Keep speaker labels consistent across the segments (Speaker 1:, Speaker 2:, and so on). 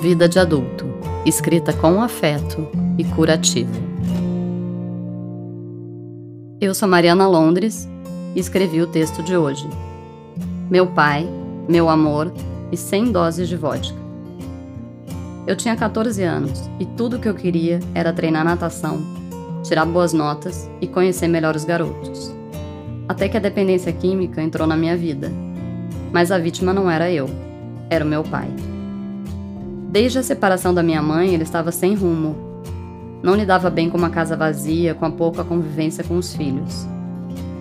Speaker 1: Vida de adulto, escrita com afeto e curativo. Eu sou Mariana Londres e escrevi o texto de hoje. Meu pai, meu amor e 100 doses de vodka. Eu tinha 14 anos e tudo o que eu queria era treinar natação, tirar boas notas e conhecer melhor os garotos. Até que a dependência química entrou na minha vida. Mas a vítima não era eu, era o meu pai. Desde a separação da minha mãe, ele estava sem rumo. Não lidava bem com uma casa vazia, com a pouca convivência com os filhos.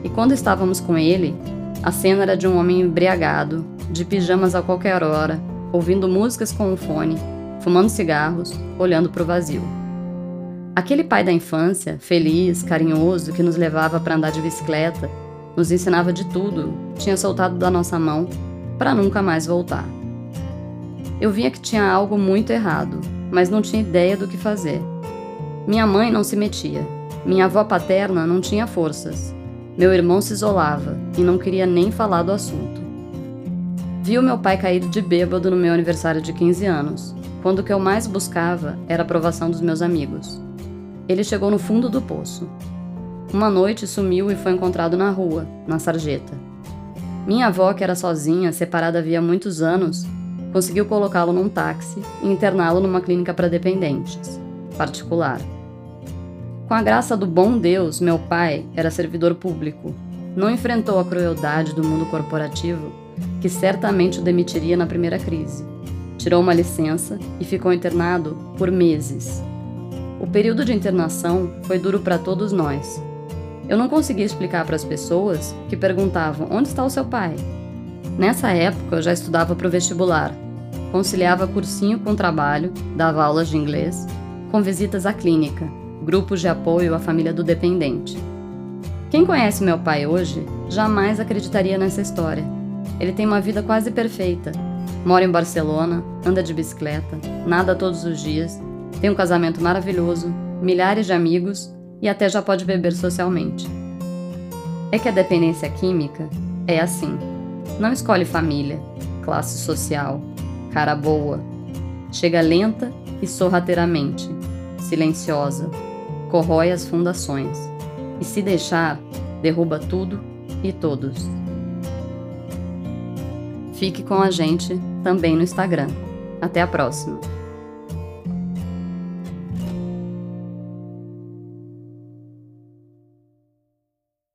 Speaker 1: E quando estávamos com ele, a cena era de um homem embriagado, de pijamas a qualquer hora, ouvindo músicas com um fone, fumando cigarros, olhando para o vazio. Aquele pai da infância, feliz, carinhoso, que nos levava para andar de bicicleta, nos ensinava de tudo, tinha soltado da nossa mão para nunca mais voltar. Eu via que tinha algo muito errado, mas não tinha ideia do que fazer. Minha mãe não se metia. Minha avó paterna não tinha forças. Meu irmão se isolava e não queria nem falar do assunto. Vi o meu pai cair de bêbado no meu aniversário de 15 anos, quando o que eu mais buscava era a aprovação dos meus amigos. Ele chegou no fundo do poço. Uma noite sumiu e foi encontrado na rua, na sarjeta. Minha avó, que era sozinha, separada havia muitos anos, conseguiu colocá-lo num táxi e interná-lo numa clínica para dependentes, particular. Com a graça do bom Deus, meu pai era servidor público. Não enfrentou a crueldade do mundo corporativo, que certamente o demitiria na primeira crise. Tirou uma licença e ficou internado por meses. O período de internação foi duro para todos nós. Eu não conseguia explicar para as pessoas que perguntavam: onde está o seu pai? Nessa época eu já estudava para o vestibular, conciliava cursinho com trabalho, dava aulas de inglês, com visitas à clínica, grupos de apoio à família do dependente. Quem conhece meu pai hoje jamais acreditaria nessa história. Ele tem uma vida quase perfeita. Mora em Barcelona, anda de bicicleta, nada todos os dias, tem um casamento maravilhoso, milhares de amigos e até já pode beber socialmente. É que a dependência química é assim. Não escolhe família, classe social, cara boa. Chega lenta e sorrateiramente, silenciosa, corrói as fundações. E se deixar, derruba tudo e todos. Fique com a gente também no Instagram. Até a próxima!